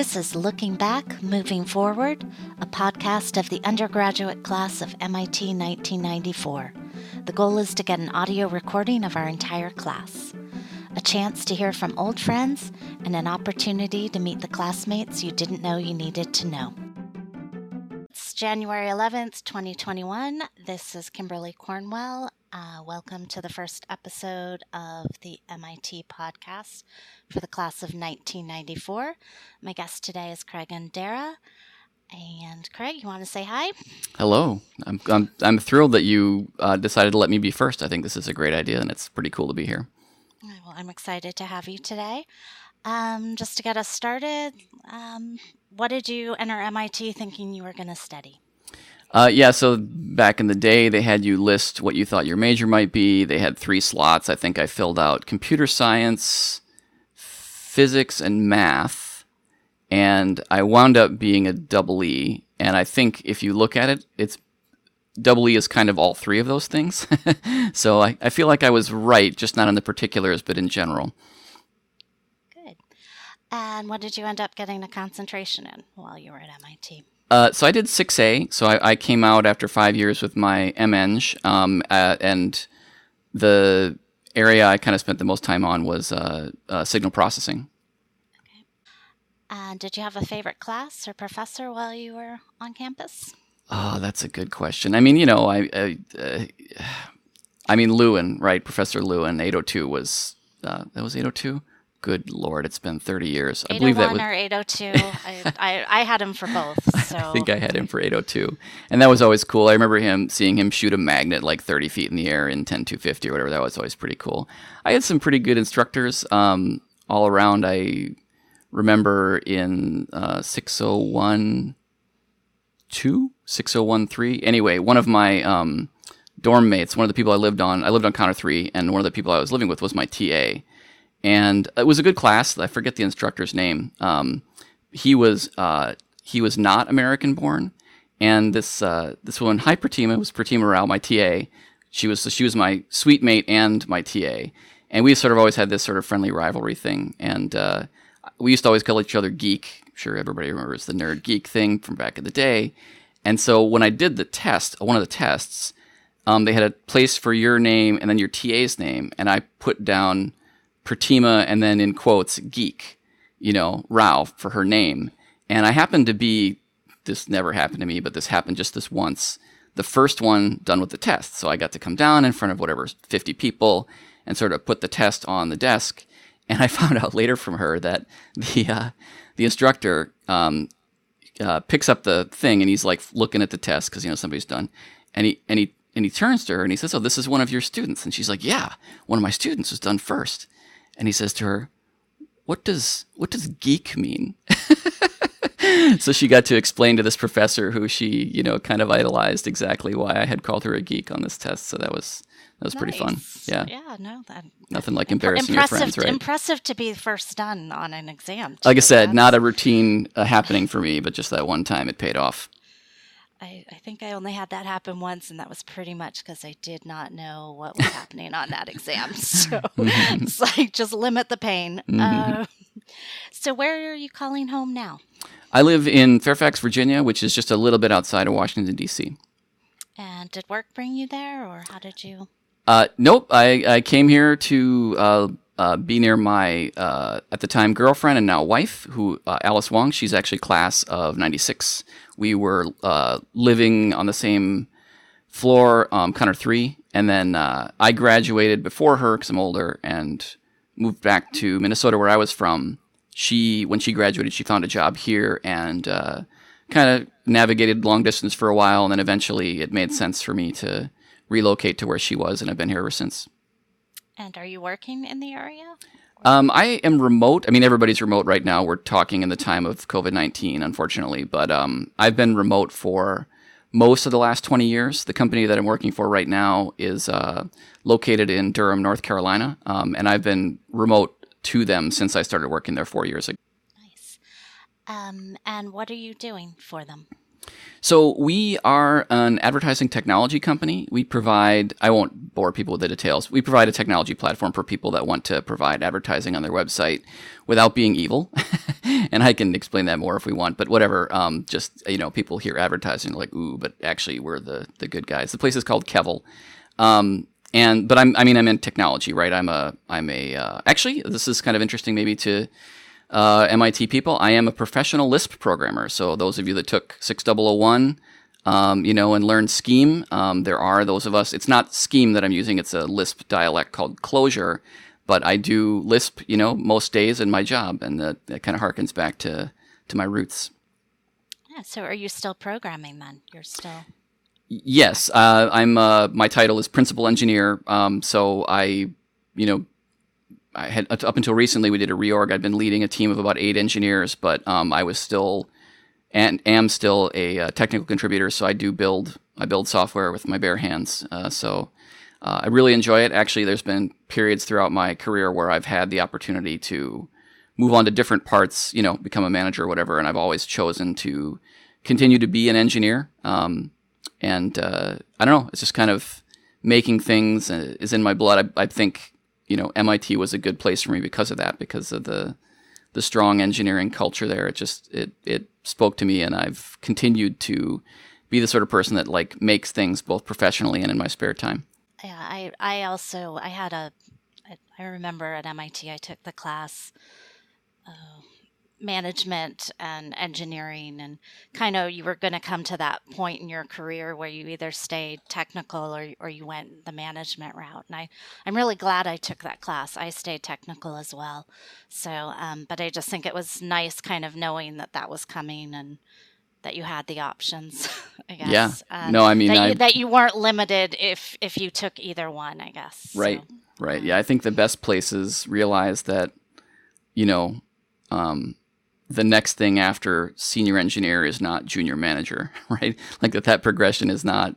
This is Looking Back, Moving Forward, a podcast of the undergraduate class of MIT 1994. The goal is to get an audio recording of our entire class, a chance to hear from old friends, and an opportunity to meet the classmates you didn't know you needed to know. It's January 11th, 2021. This is Kimberly Cornwell. Uh, welcome to the first episode of the MIT podcast for the class of 1994. My guest today is Craig Andera. And Craig, you want to say hi? Hello. I'm, I'm, I'm thrilled that you uh, decided to let me be first. I think this is a great idea and it's pretty cool to be here. Well, I'm excited to have you today. Um, just to get us started, um, what did you enter MIT thinking you were going to study? Uh, yeah, so back in the day, they had you list what you thought your major might be. They had three slots. I think I filled out computer science, physics, and math. And I wound up being a double E. And I think if you look at it, it's double E is kind of all three of those things. so I, I feel like I was right, just not in the particulars, but in general. Good. And what did you end up getting a concentration in while you were at MIT? Uh, so I did 6A. So I, I, came out after five years with my MEng, um, uh, and the area I kind of spent the most time on was uh, uh, signal processing. Okay. And did you have a favorite class or professor while you were on campus? Oh, that's a good question. I mean, you know, I, I, uh, I mean, Lewin, right? Professor Lewin, 802 was uh, that was 802 good lord, it's been 30 years. I believe that was or 802. I, I, I, had him for both. So. I think I had him for 802. And that was always cool. I remember him seeing him shoot a magnet like 30 feet in the air in 10250 or whatever. That was always pretty cool. I had some pretty good instructors um, all around. I remember in uh, 601 2, 6013. Anyway, one of my um, dorm mates, one of the people I lived on, I lived on Conner three, and one of the people I was living with was my TA and it was a good class. I forget the instructor's name. Um, he was uh, he was not American born, and this uh, this woman, hi Pratima, was Pratima Rao, my TA. She was she was my suite mate and my TA, and we sort of always had this sort of friendly rivalry thing. And uh, we used to always call each other geek. I'm sure everybody remembers the nerd geek thing from back in the day. And so when I did the test, one of the tests, um, they had a place for your name and then your TA's name, and I put down Pratima and then in quotes geek, you know, Rao for her name. And I happened to be this never happened to me, but this happened just this once. The first one done with the test. So I got to come down in front of whatever 50 people and sort of put the test on the desk. And I found out later from her that the uh, the instructor um, uh, picks up the thing and he's like looking at the test because you know somebody's done, and he and he and he turns to her and he says, "Oh, this is one of your students," and she's like, "Yeah, one of my students was done first and he says to her, "What does what does geek mean?" so she got to explain to this professor who she, you know, kind of idolized exactly why I had called her a geek on this test. So that was that was nice. pretty fun. Yeah. Yeah. No. That, Nothing like embarrassing your friends, right? Impressive to be first done on an exam. Too. Like I said, not a routine uh, happening for me, but just that one time it paid off. I, I think I only had that happen once, and that was pretty much because I did not know what was happening on that exam. So mm-hmm. it's like just limit the pain. Mm-hmm. Uh, so, where are you calling home now? I live in Fairfax, Virginia, which is just a little bit outside of Washington, D.C. And did work bring you there, or how did you? Uh, nope. I, I came here to uh, uh, be near my, uh, at the time, girlfriend and now wife, who uh, Alice Wong. She's actually class of 96 we were uh, living on the same floor, um, Conner three, and then uh, I graduated before her because I'm older and moved back to Minnesota where I was from. She, when she graduated, she found a job here and uh, kind of navigated long distance for a while, and then eventually it made sense for me to relocate to where she was, and I've been here ever since. And are you working in the area? Um, I am remote. I mean, everybody's remote right now. We're talking in the time of COVID 19, unfortunately. But um, I've been remote for most of the last 20 years. The company that I'm working for right now is uh, located in Durham, North Carolina. Um, and I've been remote to them since I started working there four years ago. Nice. Um, and what are you doing for them? So we are an advertising technology company. We provide, I won't bore people with the details. We provide a technology platform for people that want to provide advertising on their website without being evil. and I can explain that more if we want. But whatever. Um, just you know, people hear advertising like ooh, but actually we're the the good guys. The place is called Kevel. Um, and but I'm I mean I'm in technology, right? I'm a I'm a uh, actually this is kind of interesting maybe to uh, MIT people. I am a professional Lisp programmer. So those of you that took 6001, um, you know, and learned Scheme, um, there are those of us. It's not Scheme that I'm using. It's a Lisp dialect called Clojure. but I do Lisp, you know, most days in my job, and that, that kind of harkens back to to my roots. Yeah. So are you still programming then? You're still. Yes, uh, I'm. Uh, my title is principal engineer. Um, so I, you know, I had up until recently we did a reorg. I'd been leading a team of about eight engineers, but um, I was still and am still a uh, technical contributor. So I do build. I build software with my bare hands. Uh, so uh, I really enjoy it. Actually, there's been periods throughout my career where I've had the opportunity to move on to different parts. You know, become a manager or whatever, and I've always chosen to continue to be an engineer. Um, and uh, I don't know. It's just kind of making things uh, is in my blood. I, I, think you know MIT was a good place for me because of that, because of the the strong engineering culture there. It just it it spoke to me, and I've continued to be the sort of person that like makes things both professionally and in my spare time. Yeah, I I also I had a I remember at MIT I took the class. Uh, management and engineering and kind of you were going to come to that point in your career where you either stayed technical or, or you went the management route. And I, i'm really glad i took that class. I stayed technical as well. So um, but i just think it was nice kind of knowing that that was coming and that you had the options i guess yeah um, no i mean that, I, you, that you weren't limited if if you took either one i guess right so, right. Yeah i think the best places realize that you know um, the next thing after senior engineer is not junior manager, right? Like that that progression is not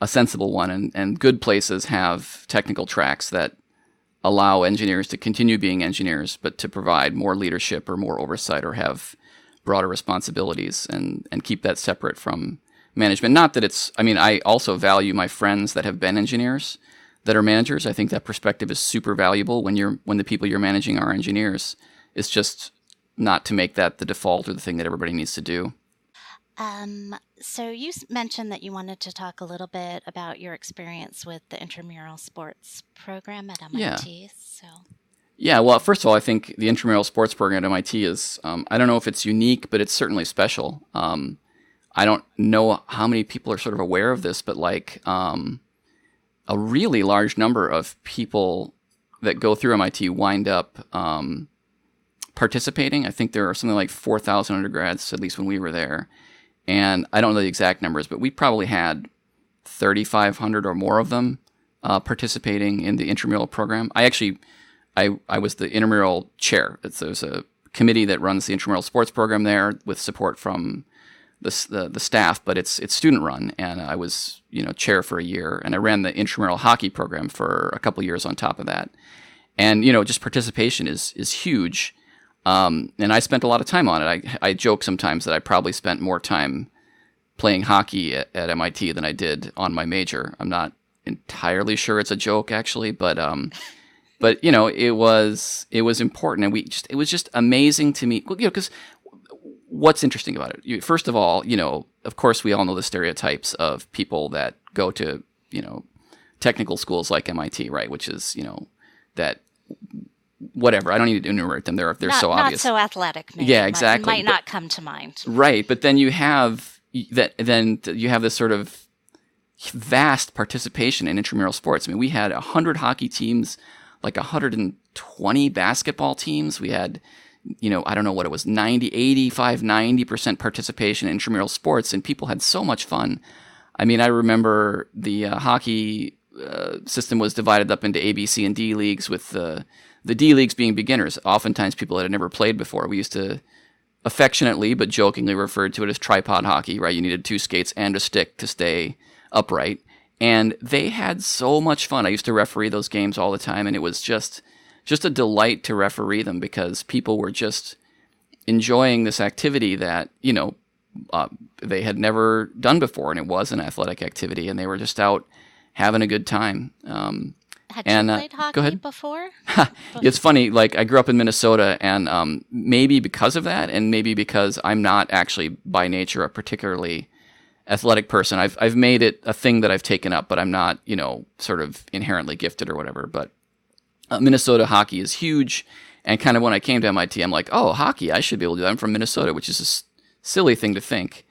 a sensible one. And, and good places have technical tracks that allow engineers to continue being engineers, but to provide more leadership or more oversight or have broader responsibilities and, and keep that separate from management. Not that it's, I mean, I also value my friends that have been engineers that are managers. I think that perspective is super valuable when you're, when the people you're managing are engineers. It's just not to make that the default or the thing that everybody needs to do. Um, so you mentioned that you wanted to talk a little bit about your experience with the intramural sports program at MIT. Yeah. So. Yeah, well, first of all, I think the intramural sports program at MIT is, um, I don't know if it's unique, but it's certainly special. Um, I don't know how many people are sort of aware of this, but like um, a really large number of people that go through MIT wind up um, participating. I think there are something like 4,000 undergrads, at least when we were there. And I don't know the exact numbers, but we probably had 3,500 or more of them uh, participating in the intramural program. I actually, I, I was the intramural chair. It's, there's a committee that runs the intramural sports program there with support from the, the, the staff, but it's it's student run, and I was you know chair for a year, and I ran the intramural hockey program for a couple years on top of that, and you know just participation is is huge, um, and I spent a lot of time on it. I, I joke sometimes that I probably spent more time playing hockey at, at, MIT than I did on my major. I'm not entirely sure it's a joke actually, but um, but you know it was it was important, and we just it was just amazing to me. You know, because what's interesting about it? You, first of all, you know, of course, we all know the stereotypes of people that go to you know technical schools like MIT, right? Which is you know that whatever. I don't need to enumerate them. They're they're not, so obvious. Not so athletic. Maybe. Yeah, exactly. Might, might not come to mind. Right, but then you have that. Then you have this sort of vast participation in intramural sports. I mean, we had hundred hockey teams, like 120 basketball teams. We had, you know, I don't know what it was, 90, 85, 90 percent participation in intramural sports, and people had so much fun. I mean, I remember the uh, hockey uh, system was divided up into A, B, C, and D leagues with the the D leagues being beginners, oftentimes people that had never played before. We used to affectionately but jokingly refer to it as tripod hockey, right? You needed two skates and a stick to stay upright. And they had so much fun. I used to referee those games all the time, and it was just just a delight to referee them because people were just enjoying this activity that you know uh, they had never done before, and it was an athletic activity, and they were just out having a good time. Um, Had and, you played hockey go ahead. before? it's funny. Like I grew up in Minnesota, and um, maybe because of that, and maybe because I'm not actually by nature a particularly athletic person, I've I've made it a thing that I've taken up, but I'm not, you know, sort of inherently gifted or whatever. But uh, Minnesota hockey is huge, and kind of when I came to MIT, I'm like, oh, hockey, I should be able to do that. I'm from Minnesota, which is a s- silly thing to think.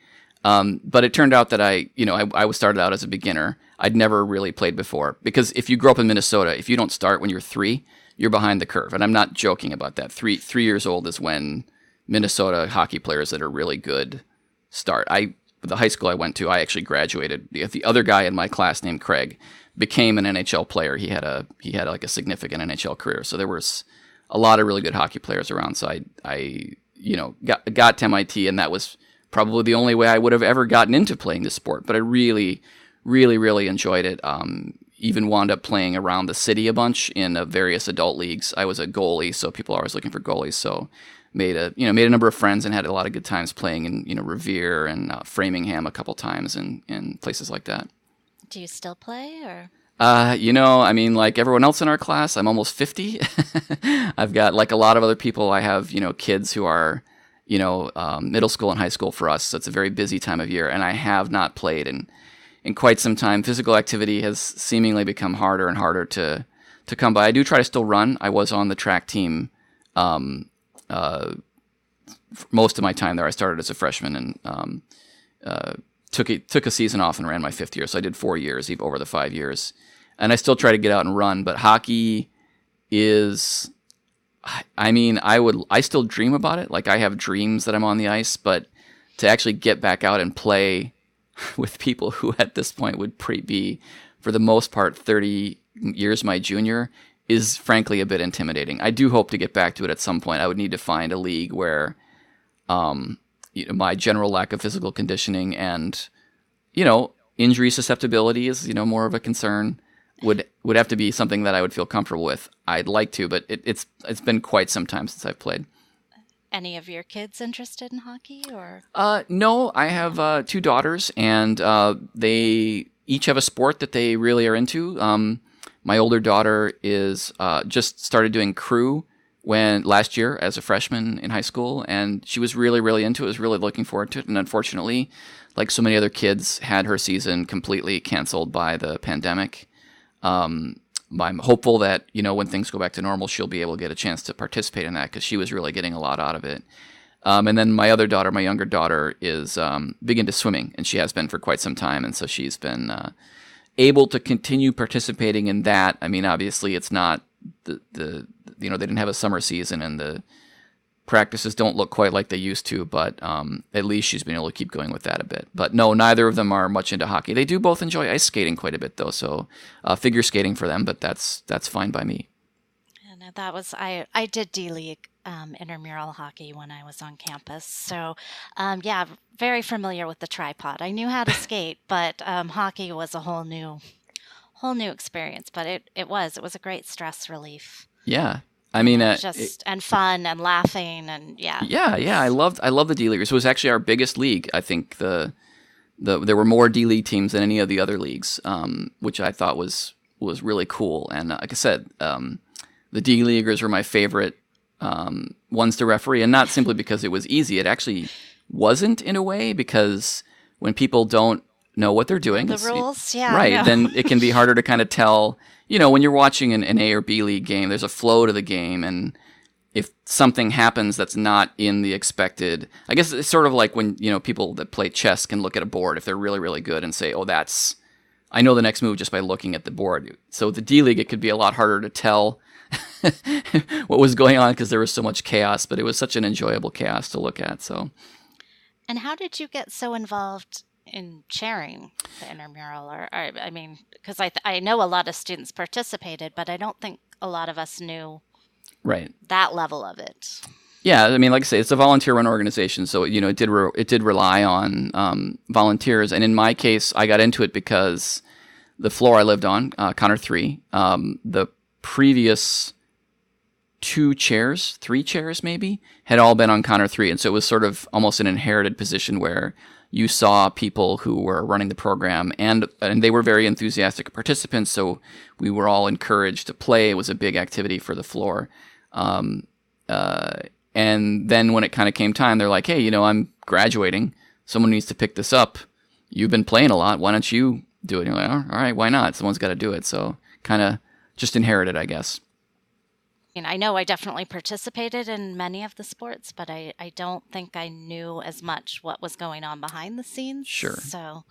Um, but it turned out that I, you know, I, I was started out as a beginner. I'd never really played before because if you grow up in Minnesota, if you don't start when you're three, you're behind the curve. And I'm not joking about that. Three three years old is when Minnesota hockey players that are really good start. I the high school I went to, I actually graduated. The, the other guy in my class named Craig became an NHL player. He had a he had like a significant NHL career. So there was a lot of really good hockey players around. So I I you know got got to MIT, and that was probably the only way I would have ever gotten into playing the sport. But I really, really, really enjoyed it. Um, even wound up playing around the city a bunch in uh, various adult leagues. I was a goalie, so people are always looking for goalies. So made a you know made a number of friends and had a lot of good times playing in you know Revere and uh, Framingham a couple times and and places like that. Do you still play or? Uh, you know, I mean, like everyone else in our class, I'm almost 50. I've got, like a lot of other people, I have, you know, kids who are, you know, um, middle school and high school for us. So it's a very busy time of year. And I have not played in, in quite some time. Physical activity has seemingly become harder and harder to, to come by. I do try to still run. I was on the track team um, uh, most of my time there. I started as a freshman and um, uh, took a, took a season off and ran my fifth year. So I did four years over the five years, and I still try to get out and run. But hockey is, I mean, I would I still dream about it. Like I have dreams that I'm on the ice, but to actually get back out and play with people who at this point would pre- be, for the most part, 30 years my junior is frankly a bit intimidating. I do hope to get back to it at some point. I would need to find a league where um, you know, my general lack of physical conditioning and you know injury susceptibility is you know more of a concern would would have to be something that I would feel comfortable with. I'd like to, but it, it's it's been quite some time since I've played. Any of your kids interested in hockey or? Uh, no, I have uh, two daughters, and uh, they each have a sport that they really are into. Um, my older daughter is uh, just started doing crew when last year as a freshman in high school, and she was really, really into it. Was really looking forward to it, and unfortunately, like so many other kids, had her season completely canceled by the pandemic. Um, I'm hopeful that you know when things go back to normal, she'll be able to get a chance to participate in that because she was really getting a lot out of it. Um, and then my other daughter, my younger daughter, is um, big into swimming, and she has been for quite some time, and so she's been uh, able to continue participating in that. I mean, obviously, it's not the the you know they didn't have a summer season, and the practices don't look quite like they used to, but um, at least she's been able to keep going with that a bit. But no, neither of them are much into hockey. They do both enjoy ice skating quite a bit, though. So uh, figure skating for them, but that's that's fine by me. Yeah, no, that was I. I did D League um, intramural hockey when I was on campus, so um, yeah, very familiar with the tripod. I knew how to skate, but um, hockey was a whole new, whole new experience. But it it was it was a great stress relief. Yeah, I mean, uh, just it- and fun and laughing and yeah. yeah, yeah. I loved I love the D leaguers. It was actually our biggest league. I think the the there were more D league teams than any of the other leagues, um, which I thought was was really cool. And uh, like I said, um, the D leaguers were my favorite um, ones to referee, and not simply because it was easy. It actually wasn't in a way because when people don't know what they're doing, The rules, yeah, right, then it can be harder to kind of tell. You know, when you're watching an, an A or B league game, there's a flow to the game, and if something happens that's not in the expected, I guess it's sort of like when you know people that play chess can look at a board if they're really really good and say, "Oh, that's I know the next move just by looking at the board." So the D League, it could be a lot harder to tell what was going on because there was so much chaos, but it was such an enjoyable chaos to look at. So And how did you get so involved in chairing the intramural? Or, or I mean, because I th- I know a lot of students participated, but I don't think a lot of us knew right. that level of it. Yeah, I mean, like I say, it's a volunteer-run organization, so you know it did re- it did rely on um, volunteers. And in my case, I got into it because the floor I lived on, uh, Conner Three, um, the previous two chairs, three chairs maybe, had all been on Conner three. And so it was sort of almost an inherited position where you saw people who were running the program and and they were very enthusiastic participants. So we were all encouraged to play. It was a big activity for the floor. Um, uh, and then when it kind of came time, they're like, hey, you know, I'm graduating. Someone needs to pick this up. You've been playing a lot. Why don't you do it? And you're like, all right, why not? Someone's got to do it. So kind of just inherited, I guess. I know I definitely participated in many of the sports, but I, I don't think I knew as much what was going on behind the scenes. Sure. So,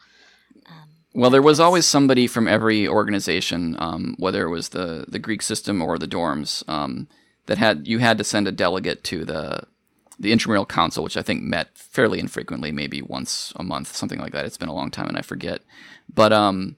um, well, there was always somebody from every organization, um, whether it was the, the Greek system or the dorms, um, that had you had to send a delegate to the the intramural council, which I think met fairly infrequently, maybe once a month, something like that. It's been a long time and I forget, but um,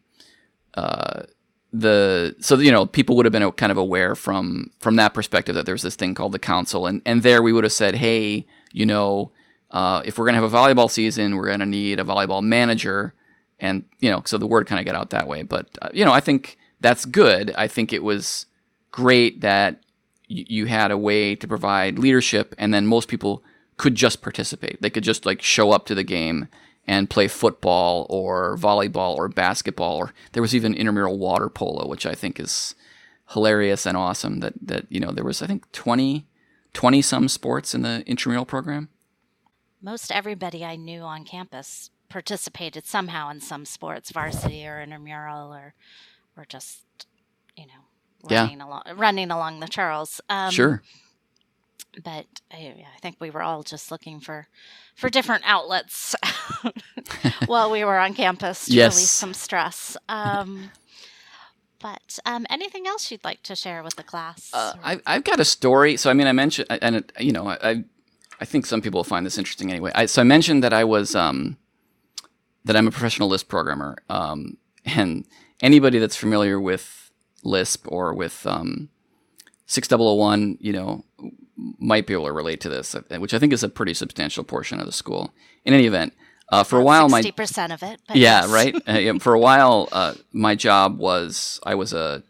uh, the so you know people would have been kind of aware from from that perspective that there's this thing called the council. And and there we would have said hey you know uh, if we're going to have a volleyball season we're going to need a volleyball manager. And you know so the word kind of got out that way. But uh, you know i think that's good. I think it was great that y- you had a way to provide leadership and then most people could just participate. They could just like show up to the game and play football or volleyball or basketball or there was even intramural water polo which i think is hilarious and awesome that that you know there was i think 20 20 some sports in the intramural program. Most everybody i knew on campus participated somehow in some sports varsity or intramural or or just you know running yeah. along running along the charles um, sure but I, I, think we were all just looking for for different outlets while we were on campus to yes. release some stress. Um, but um, anything else you'd like to share with the class? Uh, I, I've got a story. So I mean, I mentioned, and it, you know, I I think some people will find this interesting anyway. I, so I mentioned that I was um, that I'm a professional Lisp programmer, um, and anybody that's familiar with Lisp or with um, 6001, you know, might be able to relate to this, uh, which I think is a pretty substantial portion of the school. In any event, uh, for a while, 60% my sixty percent of it. yeah, right. Uh, for a while, uh, my job was I was a,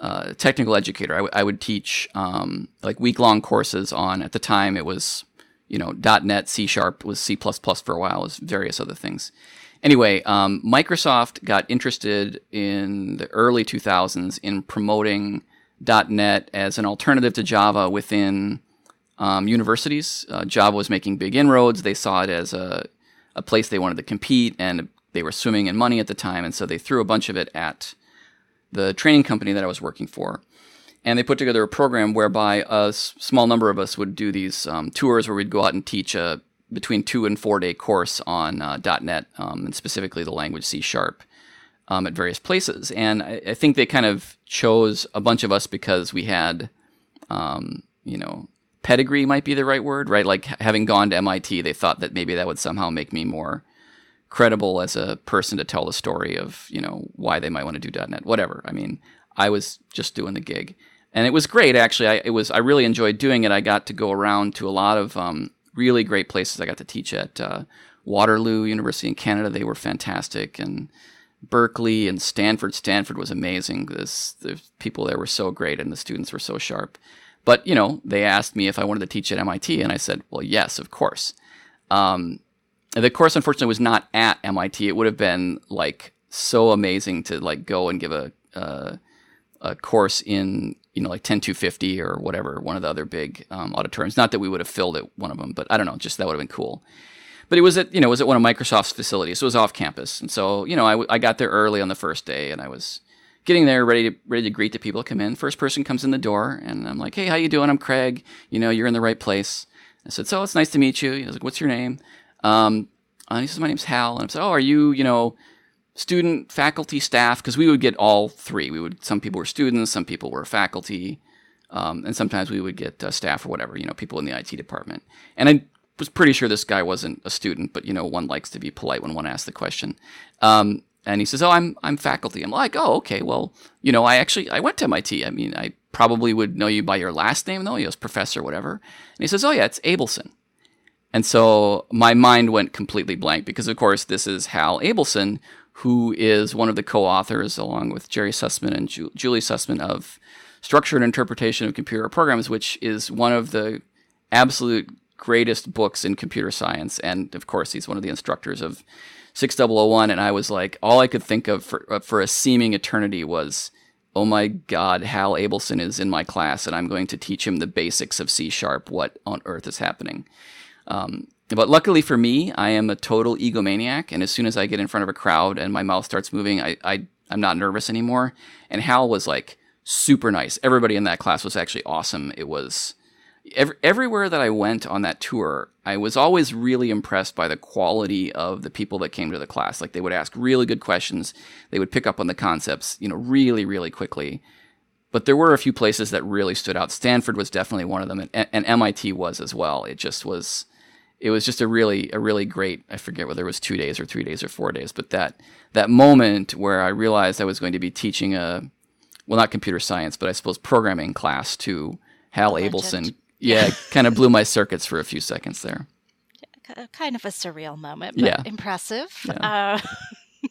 a technical educator. I, w- I would teach um, like week long courses on. At the time, it was you know .NET, C Sharp, was C for a while, was various other things. Anyway, um, Microsoft got interested in the early 2000s in promoting .NET as an alternative to Java within um, universities. Uh, Java was making big inroads. They saw it as a, a place they wanted to compete, and they were swimming in money at the time, and so they threw a bunch of it at the training company that I was working for. And they put together a program whereby a s- small number of us would do these um, tours where we'd go out and teach a between two and four day course on uh, .NET um, and specifically the language C Sharp um, at various places. And I, I, think they kind of chose a bunch of us because we had, um, you know, pedigree might be the right word, right? Like having gone to MIT, they thought that maybe that would somehow make me more credible as a person to tell the story of, you know, why they might want to do .NET, whatever. I mean, I was just doing the gig. And it was great, actually. I, it was, I really enjoyed doing it. I got to go around to a lot of um, really great places. I got to teach at uh, Waterloo University in Canada. They were fantastic. And Berkeley and Stanford. Stanford was amazing. This, the people there were so great, and the students were so sharp. But you know, they asked me if I wanted to teach at MIT, and I said, "Well, yes, of course." Um, the course, unfortunately, was not at MIT. It would have been like so amazing to like go and give a uh, a course in you know like 10250 or whatever one of the other big um, auditoriums. Not that we would have filled it one of them, but I don't know. Just that would have been cool but it was at you know it was at one of Microsoft's facilities. So it was off campus, and so you know I, I got there early on the first day, and I was getting there ready to ready to greet the people that come in. First person comes in the door, and I'm like, "Hey, how you doing? I'm Craig. You know, you're in the right place." I said, "So it's nice to meet you." He was like, "What's your name?" Um, and he says, "My name's Hal." And I said, "Oh, are you you know?" student, faculty, staff, because we would get all three. We would some people were students, some people were faculty, um, and sometimes we would get uh, staff or whatever, you know, people in the IT department. And I was pretty sure this guy wasn't a student, but you know, one likes to be polite when one asks the question. Um, and he says, "Oh, I'm I'm faculty." I'm like, "Oh, okay. Well, you know, I actually I went to MIT. I mean, I probably would know you by your last name, though. You was professor, whatever." And he says, "Oh, yeah, it's Abelson." And so my mind went completely blank because, of course, this is Hal Abelson, who is one of the co-authors, along with Jerry Sussman and Ju- Julie Sussman, of Structure and Interpretation of Computer Programs, which is one of the absolute greatest books in computer science. And of course, he's one of the instructors of 6001. And I was like, all I could think of for, uh, for a seeming eternity was, oh my God, Hal Abelson is in my class, and I'm going to teach him the basics of C sharp. What on earth is happening? Um, but luckily for me, I am a total egomaniac, and as soon as I get in front of a crowd and my mouth starts moving, I, I I'm not nervous anymore. And Hal was like super nice. Everybody in that class was actually awesome. It was every, everywhere that I went on that tour, I was always really impressed by the quality of the people that came to the class. Like they would ask really good questions, they would pick up on the concepts, you know, really, really quickly. But there were a few places that really stood out. Stanford was definitely one of them, and, and MIT was as well. It just was, it was just a really, a really great. I forget whether it was two days or three days or four days, but that that moment where I realized I was going to be teaching a, well, not computer science, but I suppose programming class to Hal Abelson yeah, kind of blew my circuits for a few seconds there. Kind of a surreal moment, but yeah. impressive. Yeah. Uh,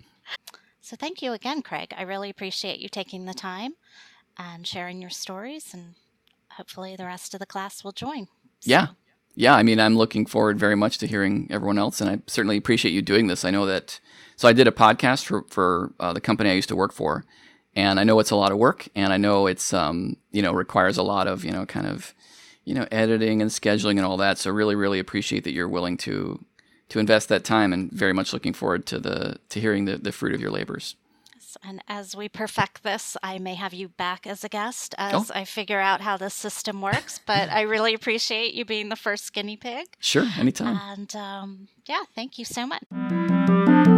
so thank you again, Craig. I really appreciate you taking the time and sharing your stories, and hopefully the rest of the class will join. So. Yeah. Yeah, I mean, I'm looking forward very much to hearing everyone else, and I certainly appreciate you doing this. I know that, so I did a podcast for for uh, the company I used to work for, and I know it's a lot of work, and I know it's um, you know requires a lot of you know kind of you know, editing and scheduling and all that. So really, really appreciate that you're willing to to invest that time, and very much looking forward to the to hearing the, the fruit of your labors. And as we perfect this, I may have you back as a guest as oh. I figure out how this system works. But I really appreciate you being the first guinea pig. Sure, anytime. And um, yeah, thank you so much.